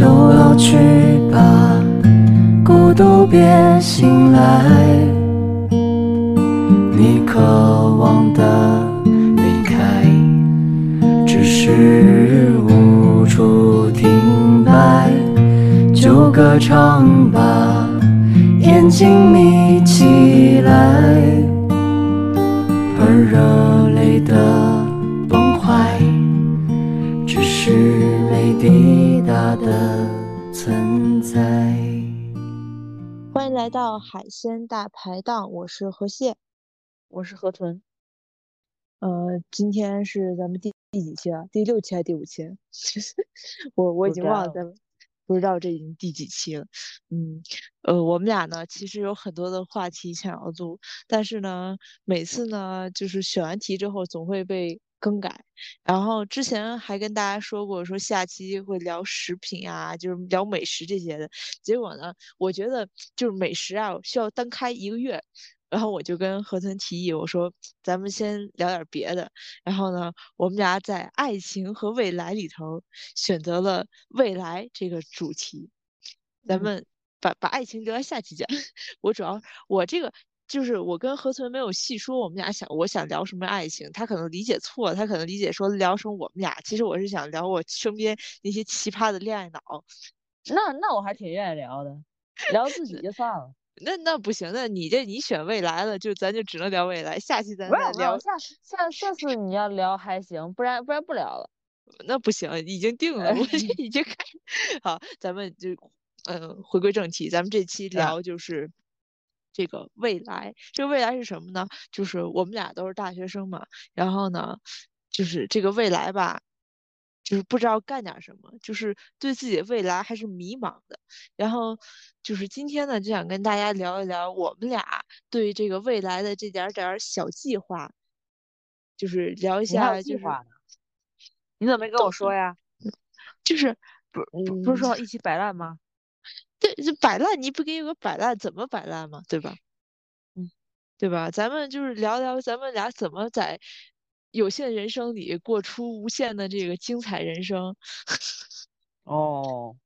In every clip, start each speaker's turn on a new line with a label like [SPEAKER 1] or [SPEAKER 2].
[SPEAKER 1] 就老去吧，孤独别醒来。你渴望的离开，只是无处停摆。就歌唱吧，眼睛眯起来，而热
[SPEAKER 2] 来到海鲜大排档，我是河蟹。
[SPEAKER 3] 我是河豚，
[SPEAKER 2] 呃，今天是咱们第第几期啊？第六期还是第五期？我我已经忘了，咱们不知道这已经第几期了。嗯，呃，我们俩呢，其实有很多的话题想要录，但是呢，每次呢，就是选完题之后总会被更改。然后之前还跟大家说过，说下期会聊食品啊，就是聊美食这些的。结果呢，我觉得就是美食啊，需要单开一个月。然后我就跟何腾提议，我说咱们先聊点别的。然后呢，我们俩在爱情和未来里头选择了未来这个主题。咱们把把爱情留在下期讲。我主要我这个就是我跟何存没有细说我们俩想我想聊什么爱情，他可能理解错，他可能理解说聊什么我们俩。其实我是想聊我身边那些奇葩的恋爱脑。
[SPEAKER 3] 那那我还挺愿意聊的，聊自己就算了。
[SPEAKER 2] 那那不行，那你这你选未来了，就咱就只能聊未来。下期咱再聊。
[SPEAKER 3] 下下下次你要聊还行，不然不然不聊了。
[SPEAKER 2] 那不行，已经定了，我这 已经开。好，咱们就嗯回归正题，咱们这期聊就是这个未来。这个未来是什么呢？就是我们俩都是大学生嘛，然后呢，就是这个未来吧。就是不知道干点什么，就是对自己的未来还是迷茫的。然后就是今天呢，就想跟大家聊一聊我们俩对这个未来的这点点小计划，就是聊一下。
[SPEAKER 3] 计划呢？你怎么没跟我说呀？
[SPEAKER 2] 就是不
[SPEAKER 3] 不是说一起摆烂吗？
[SPEAKER 2] 对，就摆烂，你不给我摆烂，怎么摆烂嘛？对吧？
[SPEAKER 3] 嗯，
[SPEAKER 2] 对吧？咱们就是聊聊咱们俩怎么在。有限人生里过出无限的这个精彩人生，
[SPEAKER 3] 哦。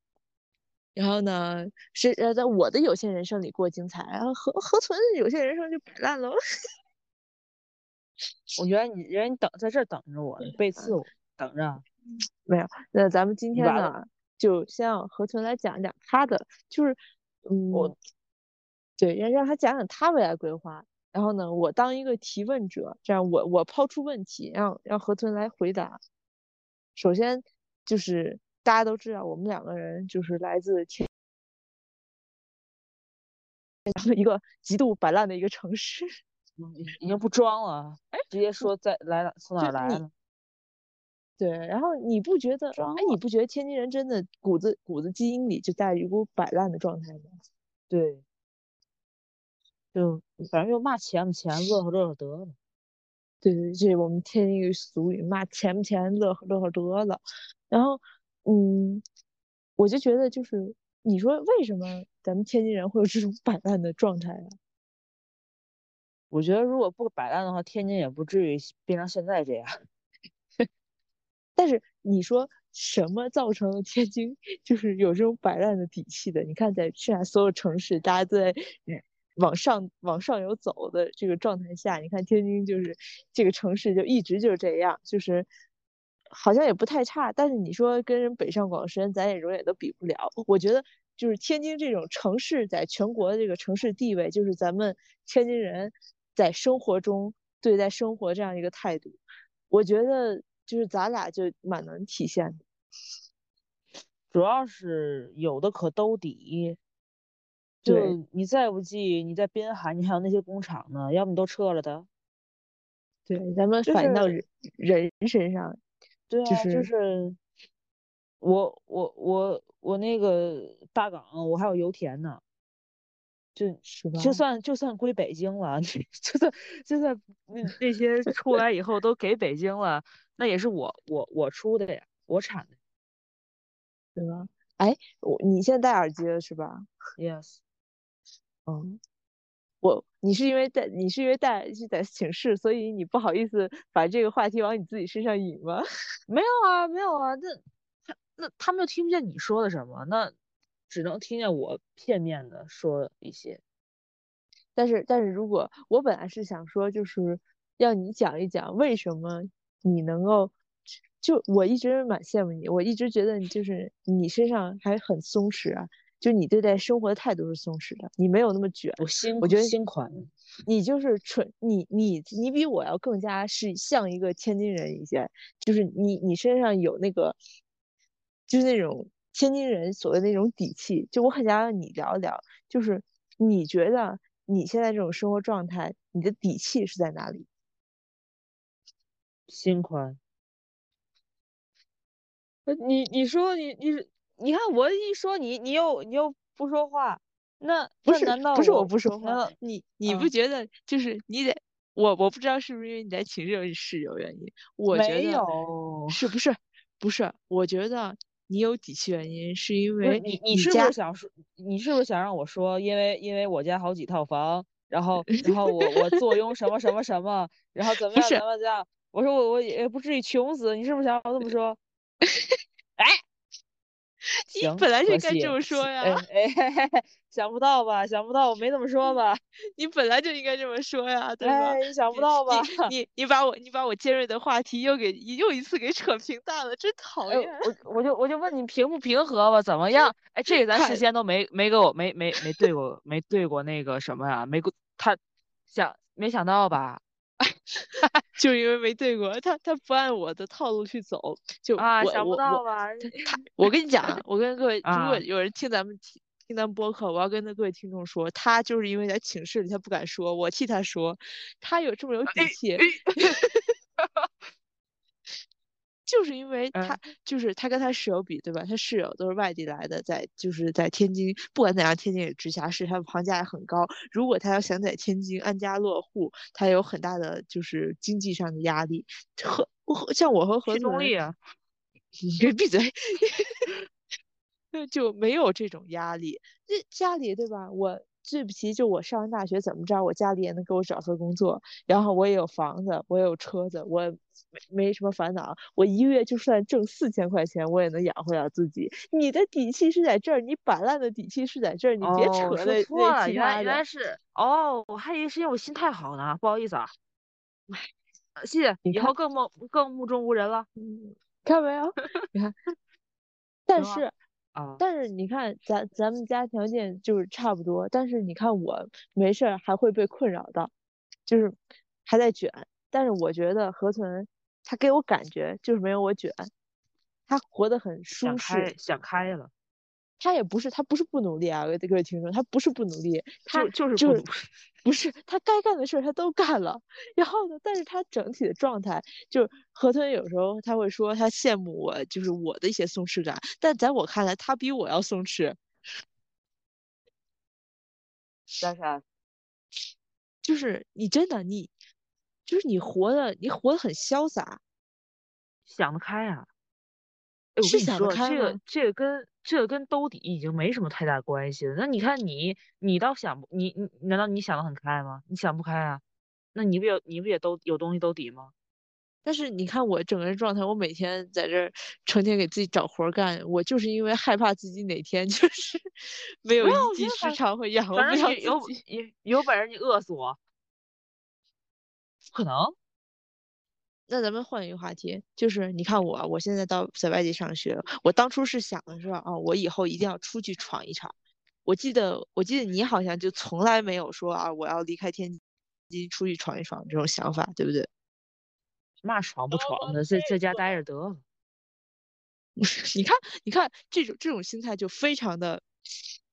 [SPEAKER 2] 然后呢，是呃，在我的有限人生里过精彩，然后何何存有限人生就摆烂喽。
[SPEAKER 3] 我觉得你，人你等在这等着我，背刺我，等着。
[SPEAKER 2] 没有，那咱们今天呢，就先让何存来讲讲他的，就是嗯，
[SPEAKER 3] 我，
[SPEAKER 2] 对，让让他讲讲他未来规划。然后呢，我当一个提问者，这样我我抛出问题，让让何存来回答。首先就是大家都知道，我们两个人就是来自天一个极度摆烂的一个城市，
[SPEAKER 3] 已经不装了，哎，直接说在来从哪来
[SPEAKER 2] 的。对，然后你不觉得？哎，你不觉得天津人真的骨子骨子基因里就带着一股摆烂的状态吗？
[SPEAKER 3] 对。就反正就骂钱不钱，乐呵乐呵得了。
[SPEAKER 2] 对 对，这是我们天津一个俗语，骂钱不钱，乐呵乐呵得了。然后，嗯，我就觉得就是，你说为什么咱们天津人会有这种摆烂的状态啊？
[SPEAKER 3] 我觉得如果不摆烂的话，天津也不至于变成现在这样。
[SPEAKER 2] 但是你说什么造成了天津 就是有这种摆烂的底气的？你看在剩下所有城市，大家都在。往上往上游走的这个状态下，你看天津就是这个城市就一直就是这样，就是好像也不太差。但是你说跟人北上广深，咱也永远都比不了。我觉得就是天津这种城市在全国的这个城市地位，就是咱们天津人在生活中对待生活这样一个态度，我觉得就是咱俩就蛮能体现的。
[SPEAKER 3] 主要是有的可兜底。就你再不济，你在滨海，你还有那些工厂呢，要么都撤了的。
[SPEAKER 2] 对，咱们反映到人人身上。
[SPEAKER 3] 对啊，就是我我我我那个大港，我还有油田呢。就就算就算归北京了，就算就算那那些出来以后都给北京了，那也是我我我出的呀，我产的，
[SPEAKER 2] 对吧？哎，我你现在戴耳机了是吧
[SPEAKER 3] ？Yes。
[SPEAKER 2] 嗯，我你是因为戴你是因为戴是在寝室，所以你不好意思把这个话题往你自己身上引吗？
[SPEAKER 3] 没有啊，没有啊，那他那他们又听不见你说的什么，那只能听见我片面的说一些。
[SPEAKER 2] 但是，但是如果我本来是想说，就是要你讲一讲为什么你能够，就我一直蛮羡慕你，我一直觉得你就是你身上还很松弛啊，就你对待生活的态度是松弛的，你没有那么卷。
[SPEAKER 3] 我心，
[SPEAKER 2] 我觉得
[SPEAKER 3] 心宽。
[SPEAKER 2] 你就是纯你你你比我要更加是像一个天津人一些，就是你你身上有那个，就是那种天津人所谓那种底气。就我很想让你聊一聊，就是你觉得。你现在这种生活状态，你的底气是在哪里？
[SPEAKER 3] 心宽。你你说你你你看我一说你你又你又不说话，那
[SPEAKER 2] 不是
[SPEAKER 3] 难道
[SPEAKER 2] 不是
[SPEAKER 3] 我
[SPEAKER 2] 不说话？你你不觉得就是你得我我不知道是不是因为你在寝室有室友原因？我觉得是不是不是？我觉得。你有底气原因是因为
[SPEAKER 3] 你你是不是想说你是不是想让我说因为因为我家好几套房，然后然后我我坐拥什么什么什么，然后怎么样怎么样？我说我我也不至于穷死，你是不是想我这么说？哎。
[SPEAKER 2] 你本来就该这么说呀！
[SPEAKER 3] 哎，想不到吧？想不到，我没这么说吧？
[SPEAKER 2] 你本来就应该这么说呀，对吧？
[SPEAKER 3] 想不到吧？
[SPEAKER 2] 你你把我你把我尖锐的话题又给又一次给扯平淡了，真讨厌！
[SPEAKER 3] 我我就我就问你平不平和吧？怎么样？哎，这个咱事先都没没给我没没没对过没对过那个什么呀？没过他想没想到吧？
[SPEAKER 2] 就因为没对过，他他不按我的套路去走，就
[SPEAKER 3] 啊，想不到
[SPEAKER 2] 吧？他，我跟你讲，我跟各位，如果有人听咱们听听咱们播客，我要跟各位听众说，他就是因为在寝室里他不敢说，我替他说，他有这么有底气。就是因为他，就是他跟他室友比，对吧？他室友都是外地来的，在就是在天津，不管怎样，天津也直辖市，他的房价也很高。如果他要想在天津安家落户，他有很大的就是经济上的压力。和和像我和何东丽啊，你 闭嘴，就没有这种压力。这家里对吧？我。对不起，就我上完大学怎么着，我家里也能给我找份工作，然后我也有房子，我也有车子，我没没什么烦恼。我一个月就算挣四千块钱，我也能养活了自己。你的底气是在这儿，你摆烂的底气是在这儿，你别扯
[SPEAKER 3] 那
[SPEAKER 2] 那
[SPEAKER 3] 其他的。原来原来是哦，我还以为是因为我心态好呢，不好意思啊。哎，谢谢，以后更目更目中无人了。
[SPEAKER 2] 嗯，看到没有？你看，但是。啊！但是你看，咱咱们家条件就是差不多，但是你看我没事儿还会被困扰到，就是还在卷。但是我觉得河豚他给我感觉就是没有我卷，他活得很舒适，
[SPEAKER 3] 想开了。
[SPEAKER 2] 他也不是，他不是不努力啊，各位听众，他不是不努力，他
[SPEAKER 3] 就是
[SPEAKER 2] 就是不是 他该干的事儿他都干了，然后呢，但是他整体的状态，就是河豚有时候他会说他羡慕我，就是我的一些松弛感，但在我看来，他比我要松弛。
[SPEAKER 3] 珊珊，
[SPEAKER 2] 就是你真的你，就是你活的你活的很潇洒，
[SPEAKER 3] 想得开啊。哎，我跟你说，这个这个跟这跟兜底已经没什么太大关系了。那你看你，你倒想不，你你难道你想的很开吗？你想不开啊？那你不也你不也都有东西兜底吗？
[SPEAKER 2] 但是你看我整个人状态，我每天在这儿成天给自己找活干，我就是因为害怕自己哪天就是 没有一技之长会养活不了自己。
[SPEAKER 3] 有有有本事你饿死我，不可能。
[SPEAKER 2] 那咱们换一个话题，就是你看我，我现在到在外地上学，我当初是想的是啊，我以后一定要出去闯一闯。我记得，我记得你好像就从来没有说啊，我要离开天津出去闯一闯这种想法，对不对？
[SPEAKER 3] 嘛闯不闯的，在在家待着得了。
[SPEAKER 2] 你看，你看这种这种心态就非常的，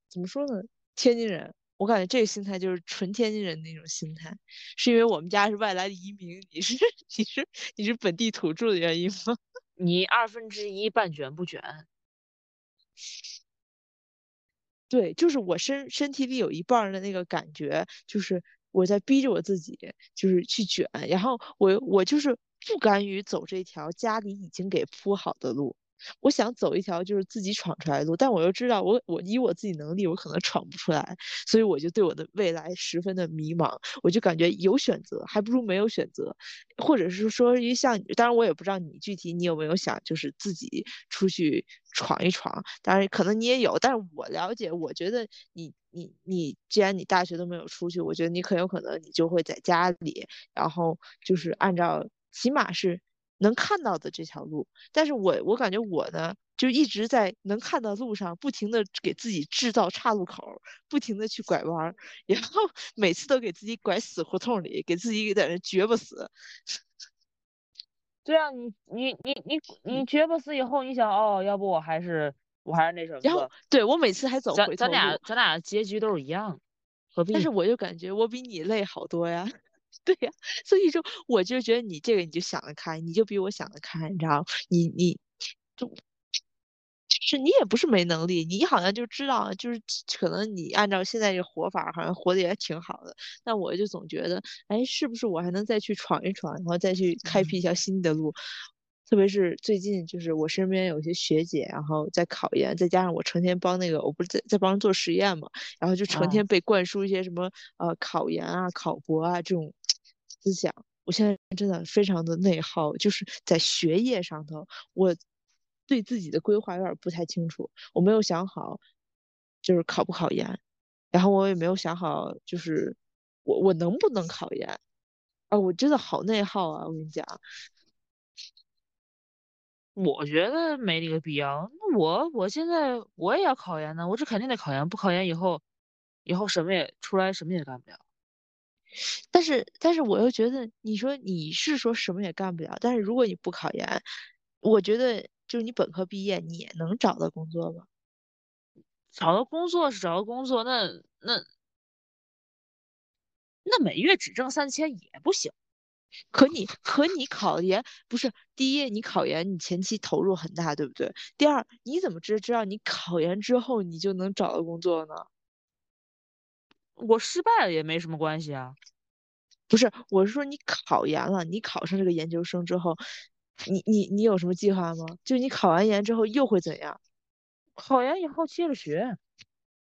[SPEAKER 2] 怎么说呢？天津人。我感觉这个心态就是纯天津人那种心态，是因为我们家是外来的移民，你是你是你是本地土著的原因吗？
[SPEAKER 3] 你二分之一半卷不卷？
[SPEAKER 2] 对，就是我身身体里有一半的那个感觉，就是我在逼着我自己，就是去卷，然后我我就是不甘于走这条家里已经给铺好的路，我想走一条就是自己闯出来的路，但我又知道我我以我自己能力，我可能闯不出来，所以我就对我的未来十分的迷茫。我就感觉有选择还不如没有选择，或者是说一像，当然我也不知道你具体你有没有想就是自己出去闯一闯，当然可能你也有，但是我了解，我觉得你你你既然你大学都没有出去，我觉得你很有可能你就会在家里，然后就是按照起码是。能看到的这条路，但是我我感觉我呢，就一直在能看到路上，不停的给自己制造岔路口，不停的去拐弯，然后 每次都给自己拐死胡同里，给自己在那绝不死。
[SPEAKER 3] 对啊，你你你你 你绝不死以后，你想哦，要不我还是我还是那什么？
[SPEAKER 2] 然后对我每次还走回头
[SPEAKER 3] 路。咱咱俩咱俩结局都是一样，何必？
[SPEAKER 2] 但是我就感觉我比你累好多呀。对呀，所以说我就觉得你这个你就想得开，你就比我想得开，你知道你你就就是你也不是没能力，你好像就知道，就是可能你按照现在这活法，好像活得也挺好的。但我就总觉得，哎，是不是我还能再去闯一闯，然后再去开辟一条新的路？特别是最近，就是我身边有些学姐，然后在考研，再加上我成天帮那个，我不是在在帮人做实验嘛，然后就成天被灌输一些什么呃考研啊、考博啊这种。思想，我现在真的非常的内耗，就是在学业上头，我对自己的规划有点不太清楚，我没有想好，就是考不考研，然后我也没有想好，就是我我能不能考研，啊，我真的好内耗啊！我跟你讲，
[SPEAKER 3] 我觉得没那个必要。那我我现在我也要考研呢，我这肯定得考研，不考研以后，以后什么也出来什么也干不了。
[SPEAKER 2] 但是，但是我又觉得，你说你是说什么也干不了，但是如果你不考研，我觉得就是你本科毕业，你也能找到工作吗？
[SPEAKER 3] 找到工作是找到工作，那那那每月只挣三千也不行。
[SPEAKER 2] 可你可你考研不是第一，你考研你前期投入很大，对不对？第二，你怎么知知道你考研之后你就能找到工作呢？
[SPEAKER 3] 我失败了也没什么关系啊，
[SPEAKER 2] 不是，我是说你考研了，你考上这个研究生之后，你你你有什么计划吗？就你考完研之后又会怎样？
[SPEAKER 3] 考研以后接着学，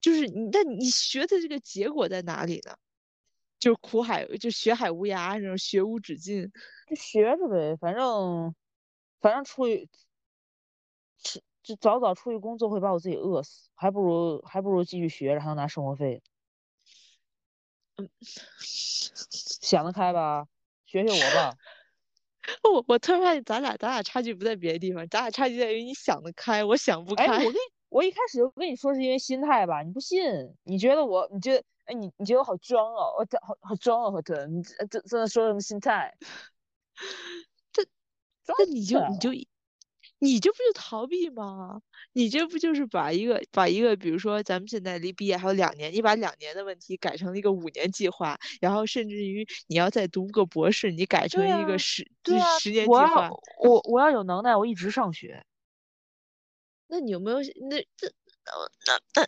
[SPEAKER 2] 就是你，但你学的这个结果在哪里呢？就是苦海，就学海无涯，这种学无止境，
[SPEAKER 3] 就学着呗，反正反正出去，就早早出去工作会把我自己饿死，还不如还不如继续学，然后拿生活费。嗯，想得开吧，学学我吧。
[SPEAKER 2] 我我突然发现咱俩咱俩差距不在别的地方，咱俩差距在于你想得开，我想不开。
[SPEAKER 3] 哎，我跟我一开始就跟你说是因为心态吧，你不信，你觉得我，你觉得，哎，你你觉得我好装哦，我好好装哦，对，你这这这说什么心态？
[SPEAKER 2] 这那你就你就。你这不就逃避吗？你这不就是把一个把一个，比如说咱们现在离毕业还有两年，你把两年的问题改成了一个五年计划，然后甚至于你要再读个博士，你改成一个十十年计划。
[SPEAKER 3] 我我要有能耐，我一直上学。
[SPEAKER 2] 那你有没有那这那那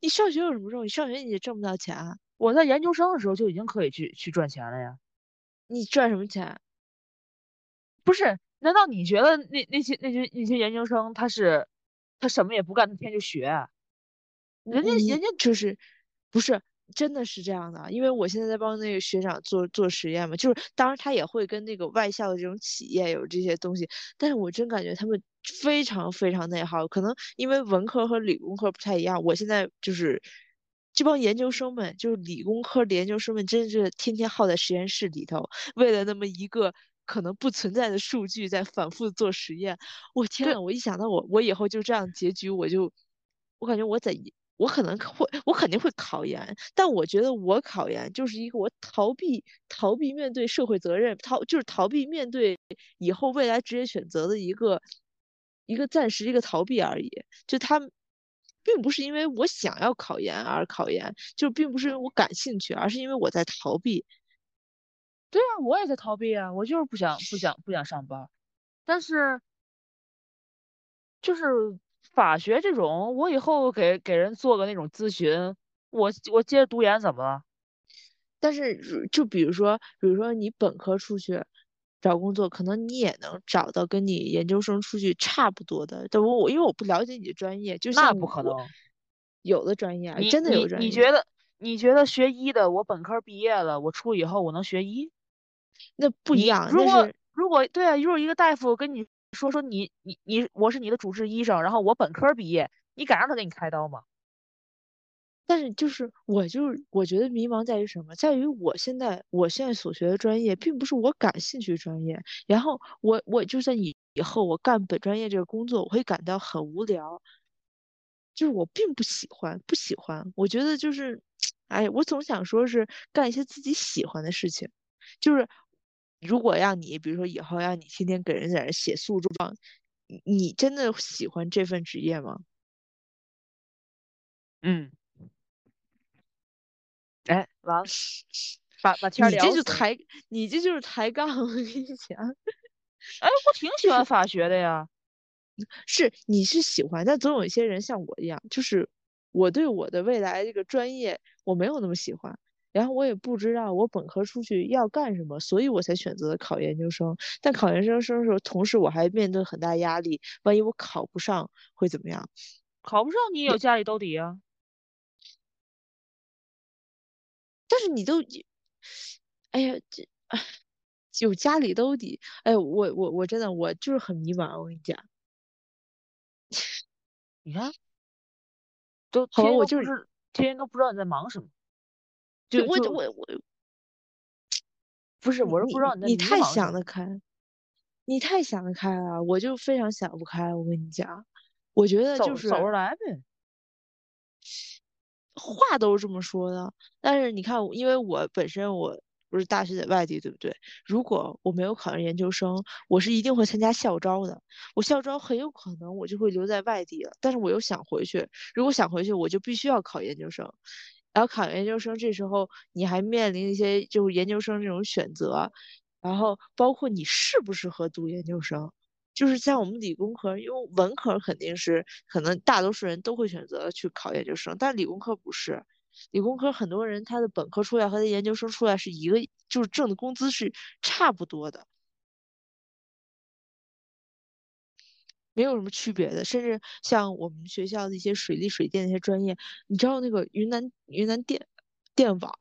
[SPEAKER 2] 你上学有什么用？你上学你也挣不到钱。
[SPEAKER 3] 啊我在研究生的时候就已经可以去去赚钱了呀。
[SPEAKER 2] 你赚什么钱？
[SPEAKER 3] 不是。难道你觉得那那些那些那些研究生他是他什么也不干，那天就学？人家人家
[SPEAKER 2] 就是不是真的是这样的？因为我现在在帮那个学长做做实验嘛，就是当然他也会跟那个外校的这种企业有这些东西，但是我真感觉他们非常非常内耗。可能因为文科和理工科不太一样，我现在就是这帮研究生们，就是理工科的研究生们，真是天天耗在实验室里头，为了那么一个。可能不存在的数据在反复做实验，我天呐，我一想到我我以后就这样结局，我就我感觉我在我可能会我肯定会考研，但我觉得我考研就是一个我逃避逃避面对社会责任，逃就是逃避面对以后未来职业选择的一个一个暂时一个逃避而已。就他并不是因为我想要考研而考研，就并不是因为我感兴趣，而是因为我在逃避。
[SPEAKER 3] 对啊，我也在逃避啊，我就是不想不想不想上班，但是就是法学这种，我以后给给人做个那种咨询，我我接着读研怎么了？
[SPEAKER 2] 但是就比如说，比如说你本科出去，找工作，可能你也能找到跟你研究生出去差不多的。但我我因为我不了解你的专业，就
[SPEAKER 3] 那不可能。
[SPEAKER 2] 有的专业真的有专
[SPEAKER 3] 业。你你觉得你觉得学医的，我本科毕业了，我出以后我能学医？
[SPEAKER 2] 那不一样。
[SPEAKER 3] 如果如果对啊，如果一个大夫跟你说说你你你我是你的主治医生，然后我本科毕业，你敢让他给你开刀吗？
[SPEAKER 2] 但是就是我就是我觉得迷茫在于什么？在于我现在我现在所学的专业并不是我感兴趣的专业，然后我我就算以以后我干本专业这个工作，我会感到很无聊，就是我并不喜欢不喜欢。我觉得就是，哎，我总想说是干一些自己喜欢的事情。就是如果让你比如说以后让你天天给人在那写诉状，你真的喜欢这份职业吗？
[SPEAKER 3] 嗯。哎，完了，把把天聊。
[SPEAKER 2] 你这就抬，你这就是抬杠。我跟你讲，
[SPEAKER 3] 哎，我挺喜欢法学的呀。
[SPEAKER 2] 是，你是喜欢，但总有一些人像我一样，就是我对我的未来这个专业我没有那么喜欢，然后我也不知道我本科出去要干什么，所以我才选择了考研究生。但考研究生的时候，同时我还面对很大压力，万一我考不上会怎么样？
[SPEAKER 3] 考不上你也有家里兜底啊。
[SPEAKER 2] 但是你都，哎呀，这有家里兜底，哎，我我我真的我就是很迷茫，我跟你讲，
[SPEAKER 3] 你看，都
[SPEAKER 2] 好，我就是
[SPEAKER 3] 天天都不知道你在忙什么，
[SPEAKER 2] 就我我我，
[SPEAKER 3] 不是，我是不知道你
[SPEAKER 2] 你太想得开，你太想得开了，我就非常想不开，我跟你讲，我觉得就是
[SPEAKER 3] 走着来呗。
[SPEAKER 2] 话都是这么说的，但是你看，因为我本身我不是大学在外地，对不对？如果我没有考上研究生，我是一定会参加校招的。我校招很有可能我就会留在外地了，但是我又想回去。如果想回去，我就必须要考研究生。然后考研究生，这时候你还面临一些就是研究生这种选择，然后包括你适不适合读研究生。就是在我们理工科，因为文科肯定是可能大多数人都会选择去考研究生，但理工科不是。理工科很多人他的本科出来和他研究生出来是一个，就是挣的工资是差不多的，没有什么区别的。甚至像我们学校的一些水利水电那些专业，你知道那个云南云南电。电网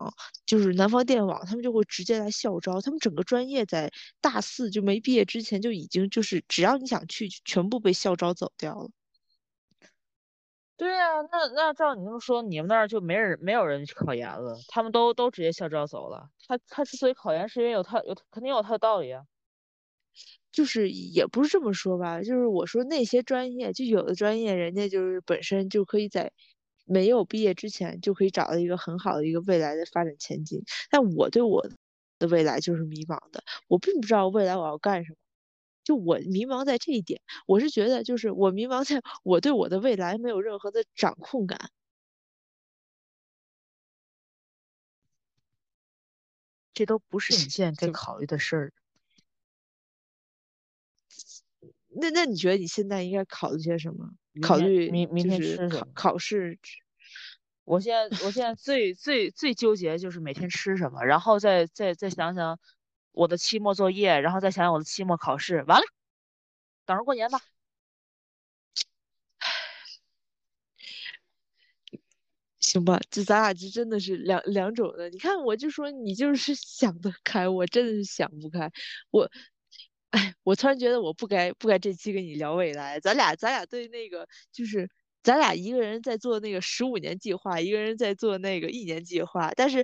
[SPEAKER 2] 就是南方电网，他们就会直接来校招。他们整个专业在大四就没毕业之前就已经就是只要你想去，全部被校招走掉了。
[SPEAKER 3] 对呀，那那照你这么说，你们那儿就没人没有人去考研了，他们都都直接校招走了。他他之所以考研，是因为有他有肯定有他的道理啊。
[SPEAKER 2] 就是也不是这么说吧，就是我说那些专业，就有的专业人家就是本身就可以在。没有毕业之前就可以找到一个很好的一个未来的发展前景，但我对我的未来就是迷茫的，我并不知道未来我要干什么，就我迷茫在这一点，我是觉得就是我迷茫在我对我的未来没有任何的掌控感，
[SPEAKER 3] 这都不是你现在该考虑的事儿。
[SPEAKER 2] 那那你觉得你现在应该考虑些什么？考虑
[SPEAKER 3] 明明天吃
[SPEAKER 2] 考考试。
[SPEAKER 3] 我现在我现在最最最纠结就是每天吃什么，然后再再再想想我的期末作业，然后再想想我的期末考试。完了，等着过年吧。
[SPEAKER 2] 行吧，就咱俩这真的是两两种的。你看，我就说你就是想得开，我真的是想不开。我。哎，我突然觉得我不该不该这期跟你聊未来，咱俩咱俩对那个就是咱俩一个人在做那个十五年计划，一个人在做那个一年计划，但是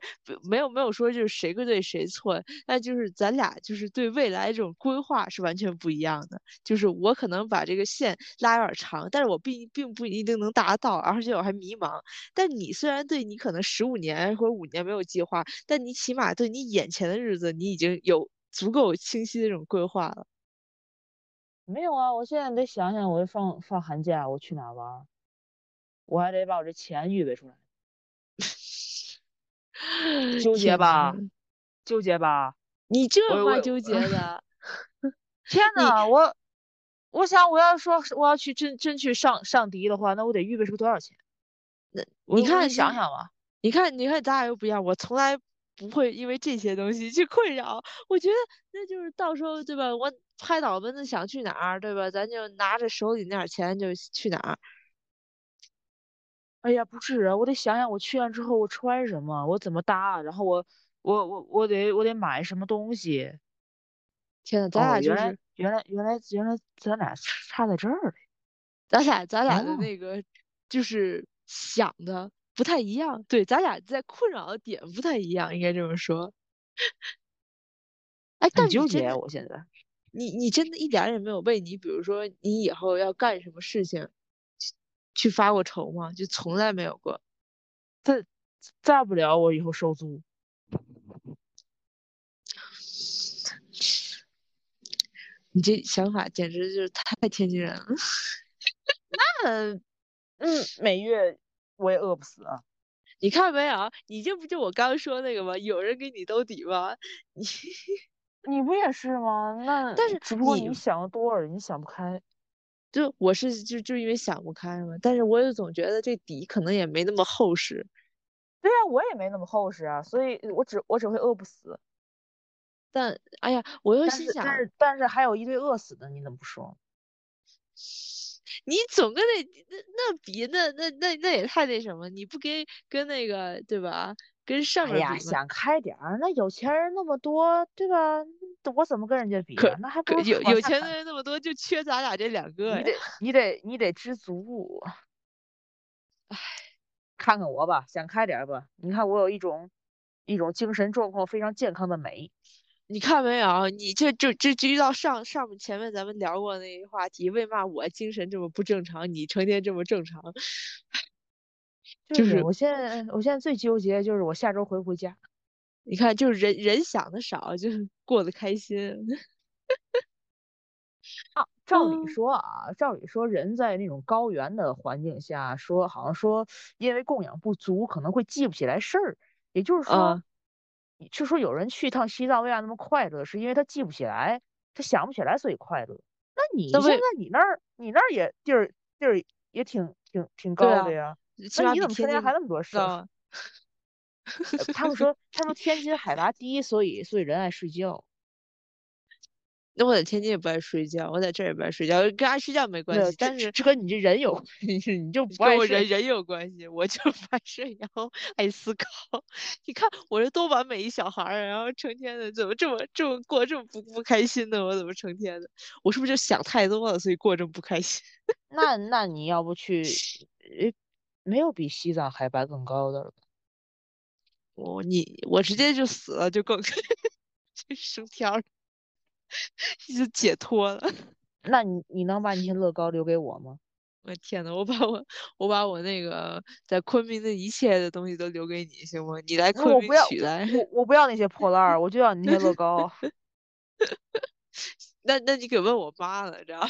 [SPEAKER 2] 没有没有说就是谁对谁错，那就是咱俩就是对未来这种规划是完全不一样的。就是我可能把这个线拉有点长，但是我并并不一定能达到，而且我还迷茫。但你虽然对你可能十五年或者五年没有计划，但你起码对你眼前的日子你已经有。足够清晰的这种规划了，
[SPEAKER 3] 没有啊！我现在得想想，我放放寒假我去哪玩，我还得把我这钱预备出来，纠结吧，纠结吧，
[SPEAKER 2] 你这话纠结的，
[SPEAKER 3] 天 呐，我我想我要说我要去真真去上上迪的话，那我得预备出多少钱？
[SPEAKER 2] 那你看
[SPEAKER 3] 想想吧，
[SPEAKER 2] 你看你看咱俩又不一样，我从来。不会因为这些东西去困扰。我觉得那就是到时候对吧？我拍脑门子想去哪儿，对吧？咱就拿着手里那点钱就去哪儿。
[SPEAKER 3] 哎呀，不是啊，我得想想我去完之后我穿什么，我怎么搭，然后我我我我得我得买什么东西。
[SPEAKER 2] 天呐，咱俩就
[SPEAKER 3] 是原来原来原来咱俩差在这儿嘞。
[SPEAKER 2] 咱俩咱俩的那个就是想的不太一样，对，咱俩在困扰的点不太一样，应该这么说。哎，但
[SPEAKER 3] 纠结我现在，
[SPEAKER 2] 你你真的一点也没有为你，比如说你以后要干什么事情，去发过愁吗？就从来没有过。
[SPEAKER 3] 大大不了我以后收租。
[SPEAKER 2] 你这想法简直就是太天津人了。
[SPEAKER 3] 那，嗯，每月我也饿不死啊。
[SPEAKER 2] 你看没有？你这不就我刚说那个吗？有人给你兜底吗？你，
[SPEAKER 3] 你不也是吗？那
[SPEAKER 2] 但是
[SPEAKER 3] 只不过你想的多而已，你想不开。
[SPEAKER 2] 就我是就就因为想不开嘛。但是我也总觉得这底可能也没那么厚实。
[SPEAKER 3] 对啊，我也没那么厚实啊，所以我只我只会饿不死。
[SPEAKER 2] 但哎呀，我又心想，
[SPEAKER 3] 但是但是还有一堆饿死的，你怎么不说？
[SPEAKER 2] 你总跟那那那比，那那那那也太那什么？你不跟跟那个对吧？跟上面
[SPEAKER 3] 比想开点儿，那有钱人那么多，对吧？我怎么跟人家比？那还
[SPEAKER 2] 不有有钱的人那么多，就缺咱俩这两个。
[SPEAKER 3] 你得你得你得知足。唉，看看我吧，想开点吧。你看我有一种一种精神状况非常健康的美。
[SPEAKER 2] 你看没有？你这这这就遇到上上面前面咱们聊过那个话题，为嘛我精神这么不正常，你成天这么正常？
[SPEAKER 3] 就是我现在我现在最纠结就是我下周回不回家？
[SPEAKER 2] 你看，就是人人想的少，就是过得开心。
[SPEAKER 3] 啊，照理说啊，照理说人在那种高原的环境下，说好像说因为供氧不足，可能会记不起来事儿，也就是说。就说有人去一趟西藏为啥那么快乐？是因为他记不起来，他想不起来，所以快乐。那你现在你那儿你那儿也地儿地儿也挺挺挺高的呀？那你怎么天天还那么多事？他们说他们天津海拔低，所以所以人爱睡觉。
[SPEAKER 2] 那我在天津也不爱睡觉，我在这儿也不爱睡觉，跟爱睡觉没关系。但是
[SPEAKER 3] 这跟你这人有关系，你就不爱
[SPEAKER 2] 睡。人人有关系，我就不爱睡，然后爱思考。你看我这多完美一小孩儿，然后成天的怎么这么这么过这么不不开心呢？我怎么成天的？我是不是就想太多了，所以过这么不开心？
[SPEAKER 3] 那那你要不去？没有比西藏海拔更高的了。
[SPEAKER 2] 我你我直接就死了，就更就升天了。就解脱了。
[SPEAKER 3] 那你你能把你些乐高留给我吗？
[SPEAKER 2] 我天呐，我把我我把我那个在昆明的一切的东西都留给你，行吗？你来昆明取来。
[SPEAKER 3] 我我不要那些破烂儿，我就要你那些乐高。
[SPEAKER 2] 那那你可问我妈了，知道？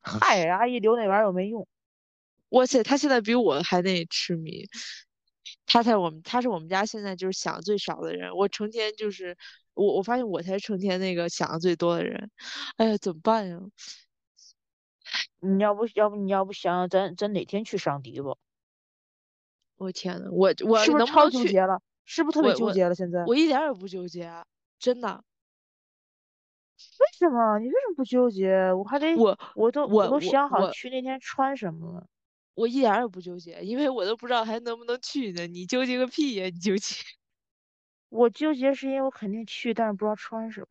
[SPEAKER 3] 嗨，阿姨留那玩意儿又没用。
[SPEAKER 2] 我去，他现在比我还那痴迷。他在我们，他是我们家现在就是想最少的人。我成天就是。我我发现我才是成天那个想的最多的人，哎呀，怎么办呀？
[SPEAKER 3] 你要不要不你要不想想咱咱哪天去上迪吧？
[SPEAKER 2] 我天呐，我我
[SPEAKER 3] 是不是超纠结了？是不是特别纠结了？现在
[SPEAKER 2] 我一点也不纠结，真的。
[SPEAKER 3] 为什么？你为什么不纠结？我还得
[SPEAKER 2] 我
[SPEAKER 3] 我都
[SPEAKER 2] 我
[SPEAKER 3] 都想好去那天穿什么了。
[SPEAKER 2] 我一点也不纠结，因为我都不知道还能不能去呢。你纠结个屁呀！你纠结。
[SPEAKER 3] 我纠结是因为我肯定去，但是不知道穿什么。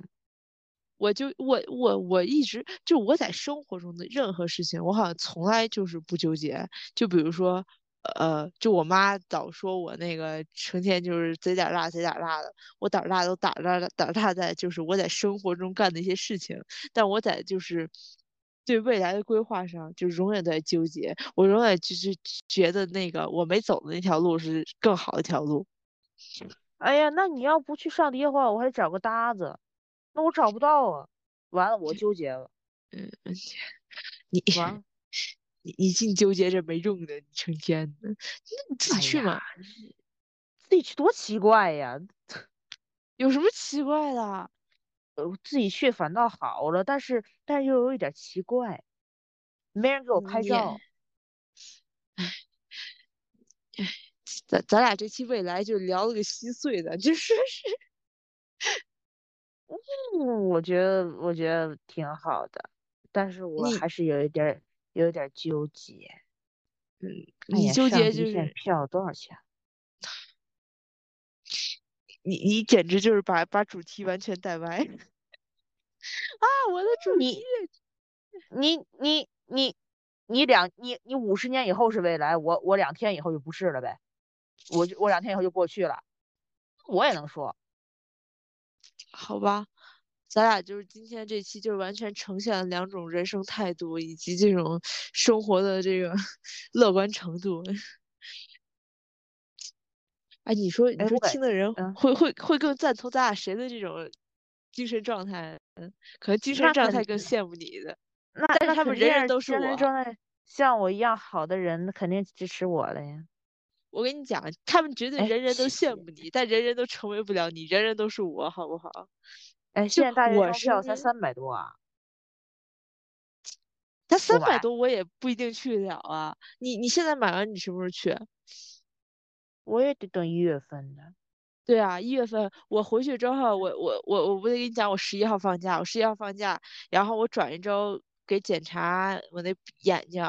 [SPEAKER 2] 我就我我我一直就我在生活中的任何事情，我好像从来就是不纠结。就比如说，呃，就我妈早说我那个成天就是贼点大贼点大的，我胆大都胆大胆大在就是我在生活中干的一些事情，但我在就是对未来的规划上就永远在纠结，我永远就是觉得那个我没走的那条路是更好的一条路。
[SPEAKER 3] 哎呀，那你要不去上迪的话，我还得找个搭子，那我找不到啊，完了我纠结了。
[SPEAKER 2] 嗯，你完，你你净纠结这没用的，你成天的，那你自己去嘛，
[SPEAKER 3] 自己去多奇怪呀，
[SPEAKER 2] 有什么奇怪的？
[SPEAKER 3] 呃，自己去反倒好了，但是但是又有一点奇怪，没人给我拍照。
[SPEAKER 2] 唉，唉。咱咱俩这期未来就聊了个稀碎的，就说是，
[SPEAKER 3] 嗯，我觉得我觉得挺好的，但是我还是有一点有一点纠结。
[SPEAKER 2] 嗯，你纠结就是
[SPEAKER 3] 票多少钱？
[SPEAKER 2] 你你简直就是把把主题完全带歪 啊！我的主
[SPEAKER 3] 题，你你你你两你你五十年以后是未来，我我两天以后就不是了呗，我就我两天以后就过去了，我也能说，
[SPEAKER 2] 好吧，咱俩就是今天这期就是完全呈现了两种人生态度以及这种生活的这个 乐观程度。哎，你说，你说听的人会会会更赞同咱俩谁的这种精神状态？嗯，可能精神状态更羡慕你的。
[SPEAKER 3] 那
[SPEAKER 2] 但是他们人人都是我，
[SPEAKER 3] 像我一样好的人，肯定支持我的呀。
[SPEAKER 2] 我跟你讲，他们绝对人人都羡慕你，但人人都成为不了你，人人都是我，好不好？
[SPEAKER 3] 哎，现在大学
[SPEAKER 2] 生
[SPEAKER 3] 票才三百多啊！
[SPEAKER 2] 他三百多，我也不一定去得了啊。你你现在买完，你什么时候去？
[SPEAKER 3] 我也得等一月份的，
[SPEAKER 2] 对啊，一月份我回去之后，我我我我不得跟你讲，我十一号放假，我十一号放假，然后我转一周给检查我那眼睛，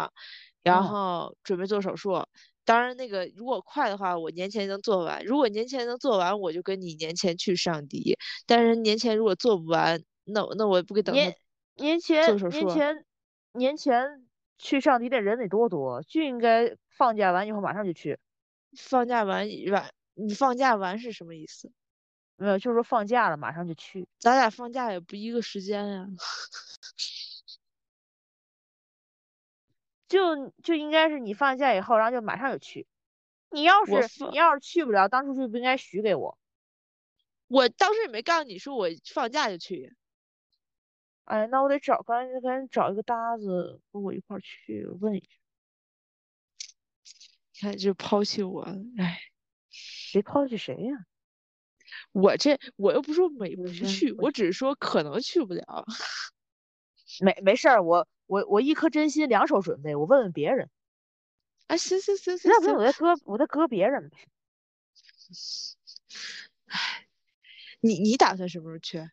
[SPEAKER 2] 然后准备做手术。当然那个如果快的话，我年前能做完；如果年前能做完，我就跟你年前去上迪。但是年前如果做不完，那那我也不给等年
[SPEAKER 3] 年前。年前年前去上迪的人得多多，就应该放假完以后马上就去。
[SPEAKER 2] 放假完完，你放假完是什么意思？
[SPEAKER 3] 没有，就是说放假了马上就去。
[SPEAKER 2] 咱俩放假也不一个时间呀。
[SPEAKER 3] 就就应该是你放假以后，然后就马上就去。你要是你要是去不了，当初就不应该许给我。
[SPEAKER 2] 我当时也没告诉你说我放假就去。
[SPEAKER 3] 哎，那我得找赶紧赶紧找一个搭子跟我一块去问一下。
[SPEAKER 2] 你看，就抛弃我，哎，
[SPEAKER 3] 谁抛弃谁呀？
[SPEAKER 2] 我这我又不说没不去，我只是说可能去不了。
[SPEAKER 3] 没没事儿，我我我一颗真心，两手准备。我问问别人。
[SPEAKER 2] 啊，行行行行，那
[SPEAKER 3] 不我再割我再割别人呗。
[SPEAKER 2] 哎，你你打算什么时候去？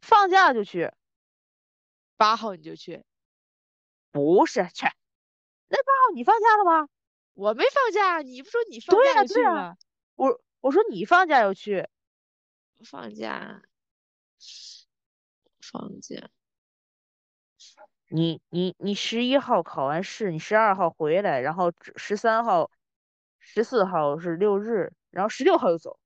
[SPEAKER 3] 放假就去。
[SPEAKER 2] 八号你就去？
[SPEAKER 3] 不是去。那八号你放假了吗？
[SPEAKER 2] 我没放假，你不说你放假就去吗？
[SPEAKER 3] 我我说你放假要去，
[SPEAKER 2] 放假，放假。
[SPEAKER 3] 你你你十一号考完试，你十二号回来，然后十三号、十四号是六日，然后十六号就走。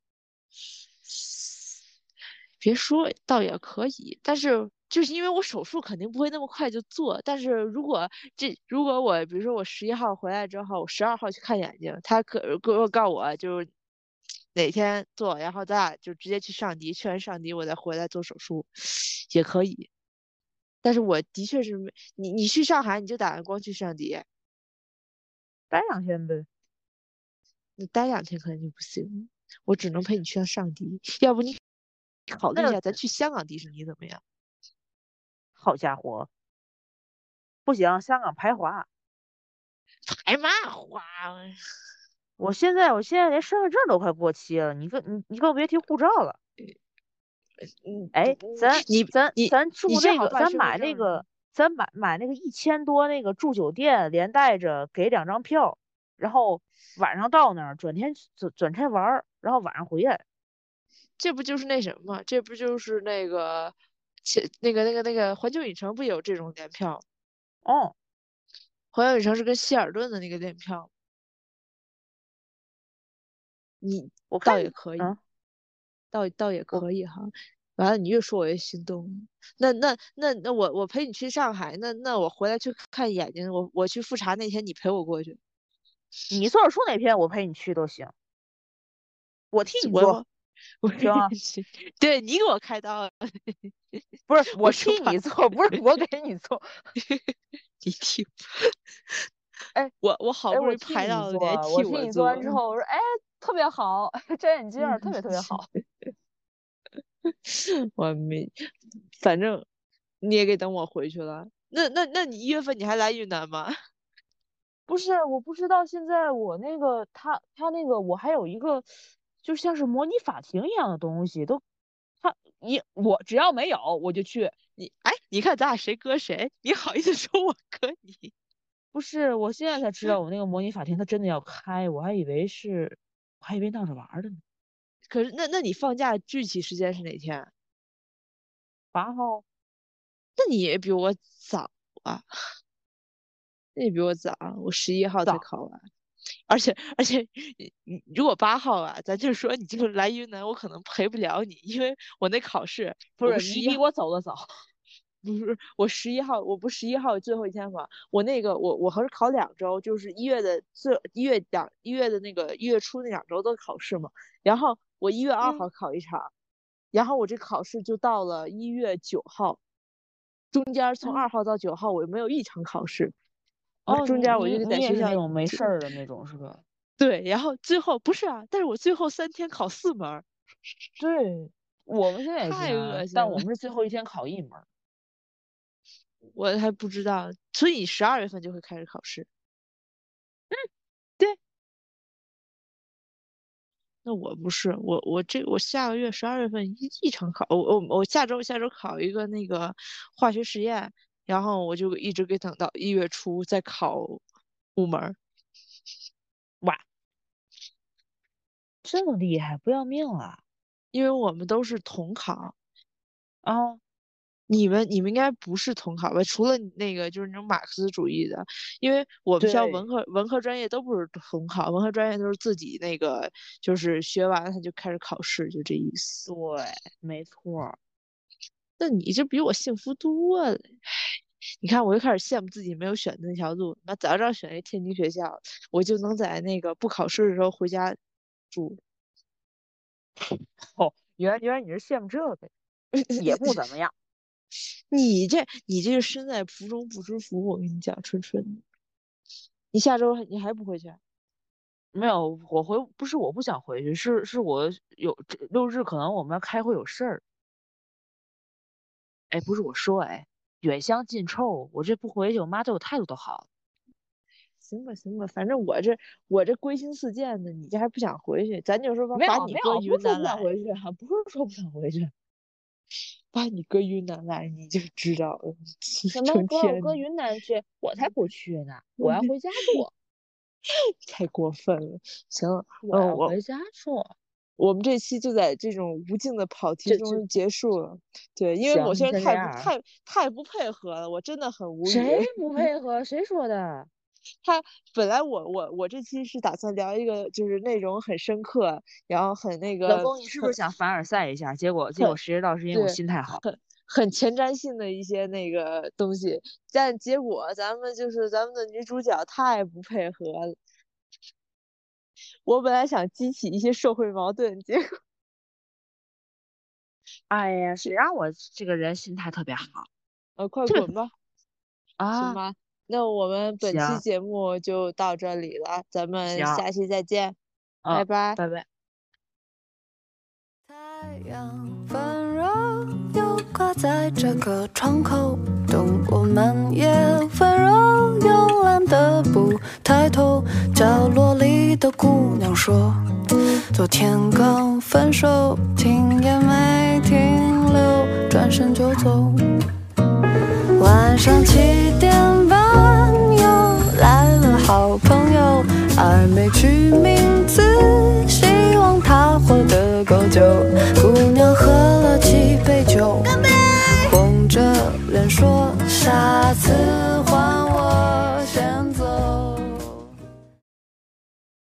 [SPEAKER 2] 别说，倒也可以，但是。就是因为我手术肯定不会那么快就做，但是如果这如果我比如说我十一号回来之后，我十二号去看眼睛，他可给我告我就是哪天做，然后咱俩就直接去上迪，去完上迪我再回来做手术也可以。但是我的确是没你你去上海你就打算光去上迪，
[SPEAKER 3] 待两天呗。
[SPEAKER 2] 你待两天可能就不行，我只能陪你去趟上迪，要不你考虑一下咱去香港迪士尼怎么样？
[SPEAKER 3] 好家伙，不行，香港排华，
[SPEAKER 2] 排嘛华？
[SPEAKER 3] 我现在我现在连身份证都快过期了，你更你你更别提护照了。
[SPEAKER 2] 嗯，
[SPEAKER 3] 哎，咱
[SPEAKER 2] 你
[SPEAKER 3] 咱咱住那个，咱买那个，咱买买那个一千多那个住酒店，连带着给两张票，然后晚上到那儿，转天转转天玩，然后晚上回来。
[SPEAKER 2] 这不就是那什么吗？这不就是那个？且那个那个那个环球影城不有这种联票？
[SPEAKER 3] 哦，
[SPEAKER 2] 环球影城是跟希尔顿的那个联票。你
[SPEAKER 3] 我
[SPEAKER 2] 倒也可以，倒倒也可以哈。完了，你越说我越心动。那那那那我我陪你去上海，那那我回来去看眼睛，我我去复查那天你陪我过去。
[SPEAKER 3] 你做手术那天我陪你去都行，我替你做。
[SPEAKER 2] 我行啊，对你给我开刀，
[SPEAKER 3] 不是我替你做，不是我给你做，
[SPEAKER 2] 你替，
[SPEAKER 3] 哎，
[SPEAKER 2] 我我好不容易排到，
[SPEAKER 3] 你
[SPEAKER 2] 还替我
[SPEAKER 3] 替你做完之后，我说哎，特别好，摘眼镜特别特别好，
[SPEAKER 2] 我没，反正你也给等我回去了，那那那你一月份你还来云南吗？
[SPEAKER 3] 不是，我不知道现在我那个他他那个我还有一个，就像是模拟法庭一样的东西，都他你我只要没有我就去。
[SPEAKER 2] 你哎，你看咱俩谁割谁？你好意思说我割你？
[SPEAKER 3] 不是，我现在才知道我那个模拟法庭他真的要开，我还以为是，我还以为闹着玩的呢。
[SPEAKER 2] 可是那那你放假具体时间是哪天？
[SPEAKER 3] 八号。
[SPEAKER 2] 那你也比我早啊。那你比我早，我十一号才考完，而且而且，你如果八号啊，咱就说你就来云南，我可能陪不了你，因为我那考试
[SPEAKER 3] 不是你比我走的早，
[SPEAKER 2] 不是我十一号，我不十一号最后一天嘛，我那个我我还是考两周，就是一月的最一月两一月的那个一月初那两周都考试嘛，然后我一月二号考一场，然后我这考试就到了一月九号，中间从二号到九号我没有一场考试。
[SPEAKER 3] 哦，
[SPEAKER 2] 中间我就在学校
[SPEAKER 3] 那种没事儿的那种是吧？
[SPEAKER 2] 对，然后最后不是啊，但是我最后三天考四门。
[SPEAKER 3] 对，我们现在也
[SPEAKER 2] 太恶心，
[SPEAKER 3] 但我们是最后一天考一门。
[SPEAKER 2] 我还不知道，所以你十二月份就会开始考试。
[SPEAKER 3] 嗯，对。
[SPEAKER 2] 那我不是，我我这我下个月十二月份一一场考，我我我下周下周考一个那个化学实验。然后我就一直给等到一月初再考五门，
[SPEAKER 3] 哇，这么厉害，不要命了！
[SPEAKER 2] 因为我们都是统考
[SPEAKER 3] 啊，
[SPEAKER 2] 你们你们应该不是统考吧？除了那个就是那种马克思主义的，因为我们学校文科文科专业都不是统考，文科专业都是自己那个就是学完他就开始考试，就这意思。
[SPEAKER 3] 对，没错。
[SPEAKER 2] 那你这比我幸福多了，你看我又开始羡慕自己没有选那条路。那早知道选一天津学校，我就能在那个不考试的时候回家住。
[SPEAKER 3] 哦，原来原来你是羡慕这个，也不怎么样。
[SPEAKER 2] 你这你这是身在福中不知福，我跟你讲，春春，你下周你还不回去？
[SPEAKER 3] 没有，我回不是我不想回去，是是我有六日可能我们要开会有事儿。哎，不是我说，哎，远香近臭，我这不回去，我妈对我态度都好。
[SPEAKER 2] 行吧，行吧，反正我这我这归心似箭的，你这还不想回去？咱就说把你搁云南来，
[SPEAKER 3] 不是说不想回去，
[SPEAKER 2] 把你搁云南来，你就知道了。
[SPEAKER 3] 什么搁我搁云南去？我才不去呢，我要回家住。
[SPEAKER 2] 太过分了，行，
[SPEAKER 3] 我要回家住。
[SPEAKER 2] 我们这期就在这种无尽的跑题中结束了。对，因为某些人太太太不配合了，我真的很无语。
[SPEAKER 3] 谁不配合？谁说的？
[SPEAKER 2] 他本来我我我这期是打算聊一个就是内容很深刻，然后很那个。
[SPEAKER 3] 老公，你是不是想凡尔赛一下？结果结果谁知道是因为我心态好。
[SPEAKER 2] 很很前瞻性的一些那个东西，但结果咱们就是咱们的女主角太不配合了。我本来想激起一些社会矛盾，结果，
[SPEAKER 3] 哎呀，谁让我这个人心态特别好？
[SPEAKER 2] 呃，快滚吧！
[SPEAKER 3] 啊，
[SPEAKER 2] 行吧，那我们本期节目就到这里了，咱们下期再见，拜拜，
[SPEAKER 3] 拜拜。
[SPEAKER 1] 太阳温柔又挂在这个窗口，等我们也温柔又懒得不抬头。角落里的姑娘说，昨天刚分手，停也没停留，转身就走。晚上七点来了好朋友，还没取名字，希望他活得够久。姑娘喝了几杯酒，干杯，红着脸说下次还我。